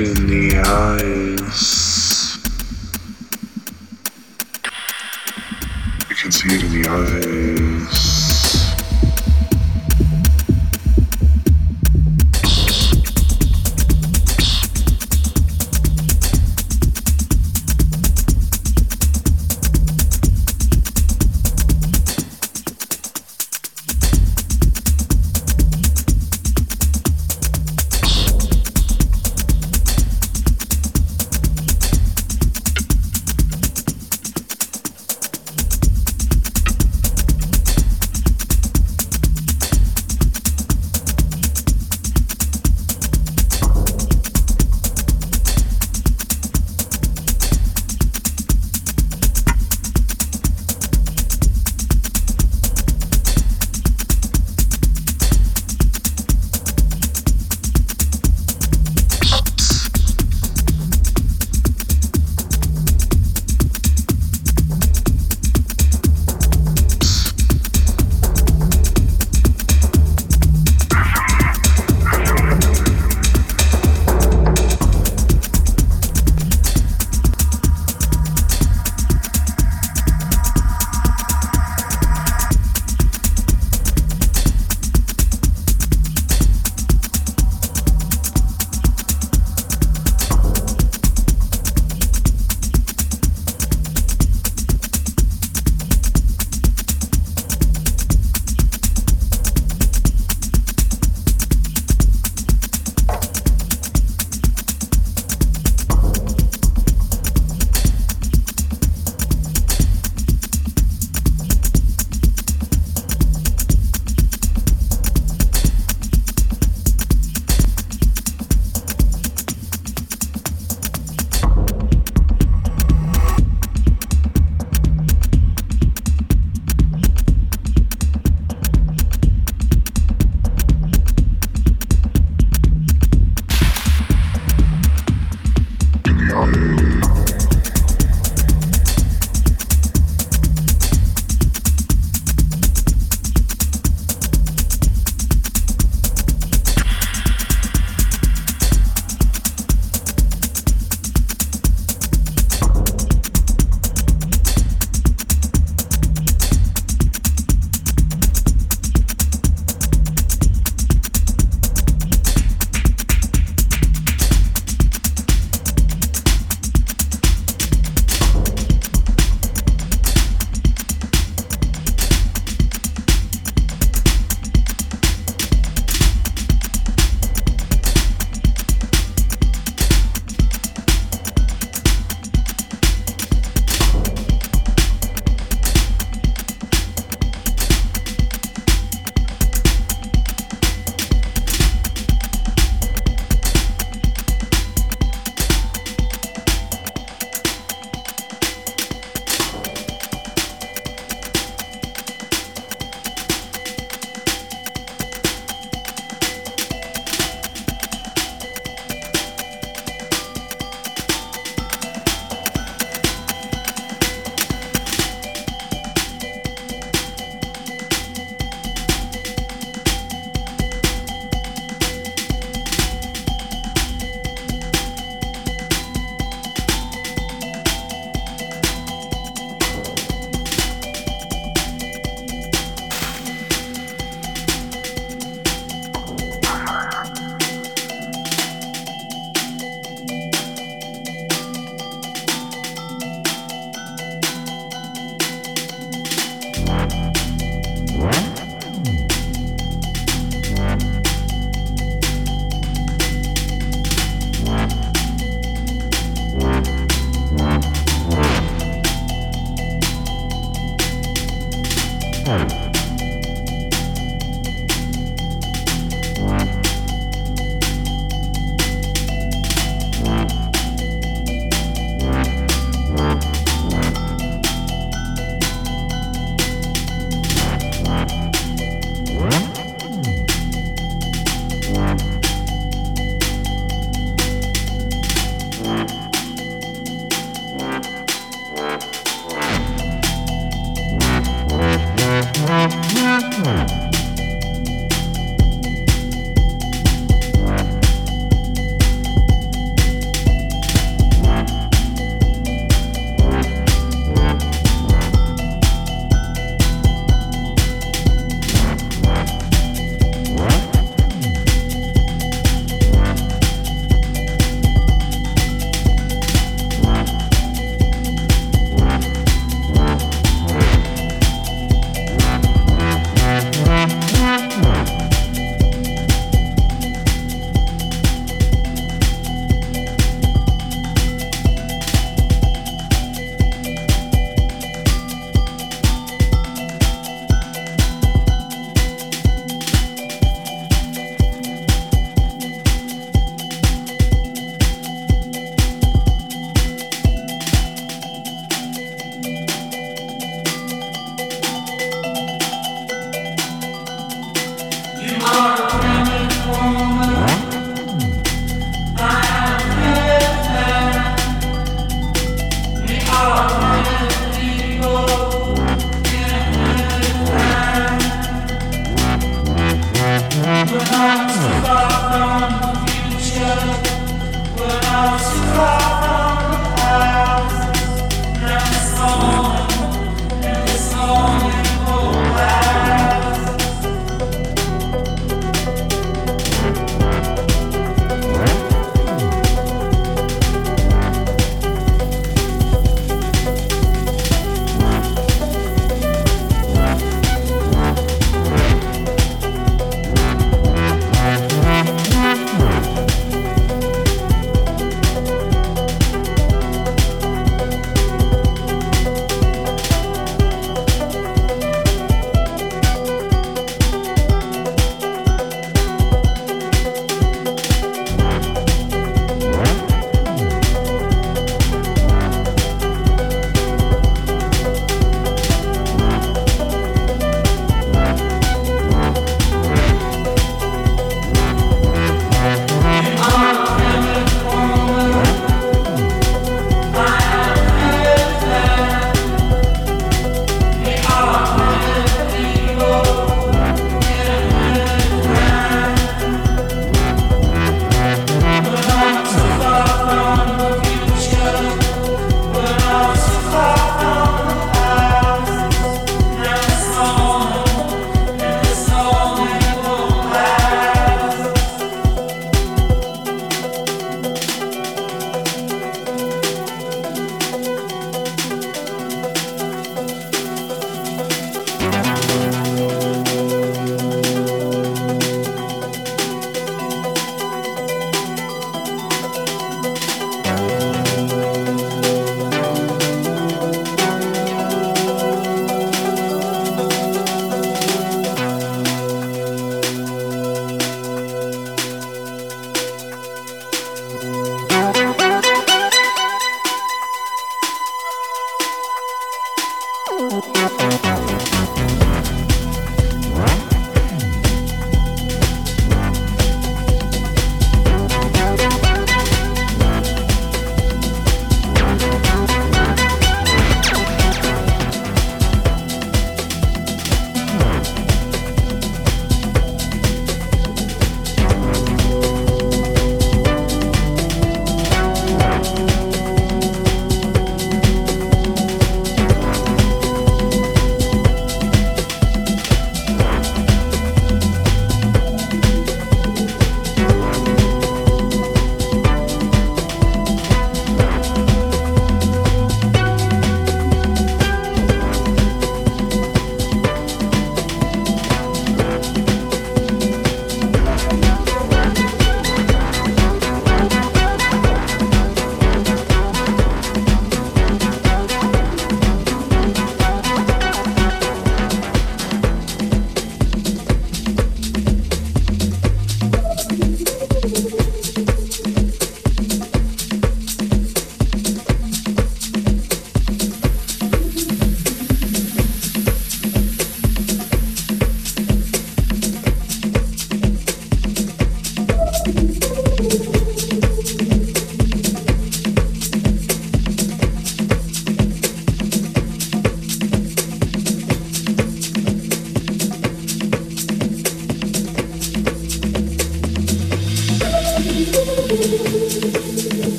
in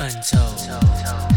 Untold.